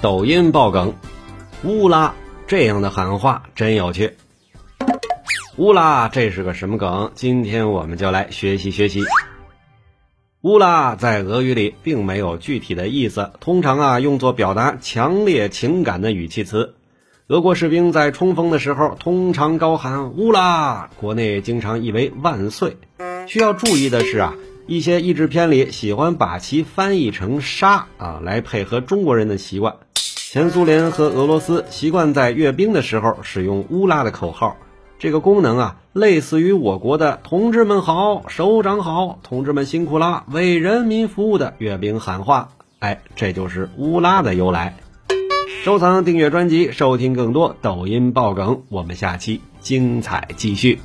抖音爆梗，乌拉这样的喊话真有趣。乌拉，这是个什么梗？今天我们就来学习学习。乌拉在俄语里并没有具体的意思，通常啊用作表达强烈情感的语气词。俄国士兵在冲锋的时候通常高喊乌拉，国内经常译为万岁。需要注意的是啊，一些译制片里喜欢把其翻译成杀啊，来配合中国人的习惯。前苏联和俄罗斯习惯在阅兵的时候使用乌拉的口号。这个功能啊，类似于我国的“同志们好，首长好，同志们辛苦啦，为人民服务”的阅兵喊话。哎，这就是乌拉的由来。收藏、订阅专辑，收听更多抖音爆梗。我们下期精彩继续。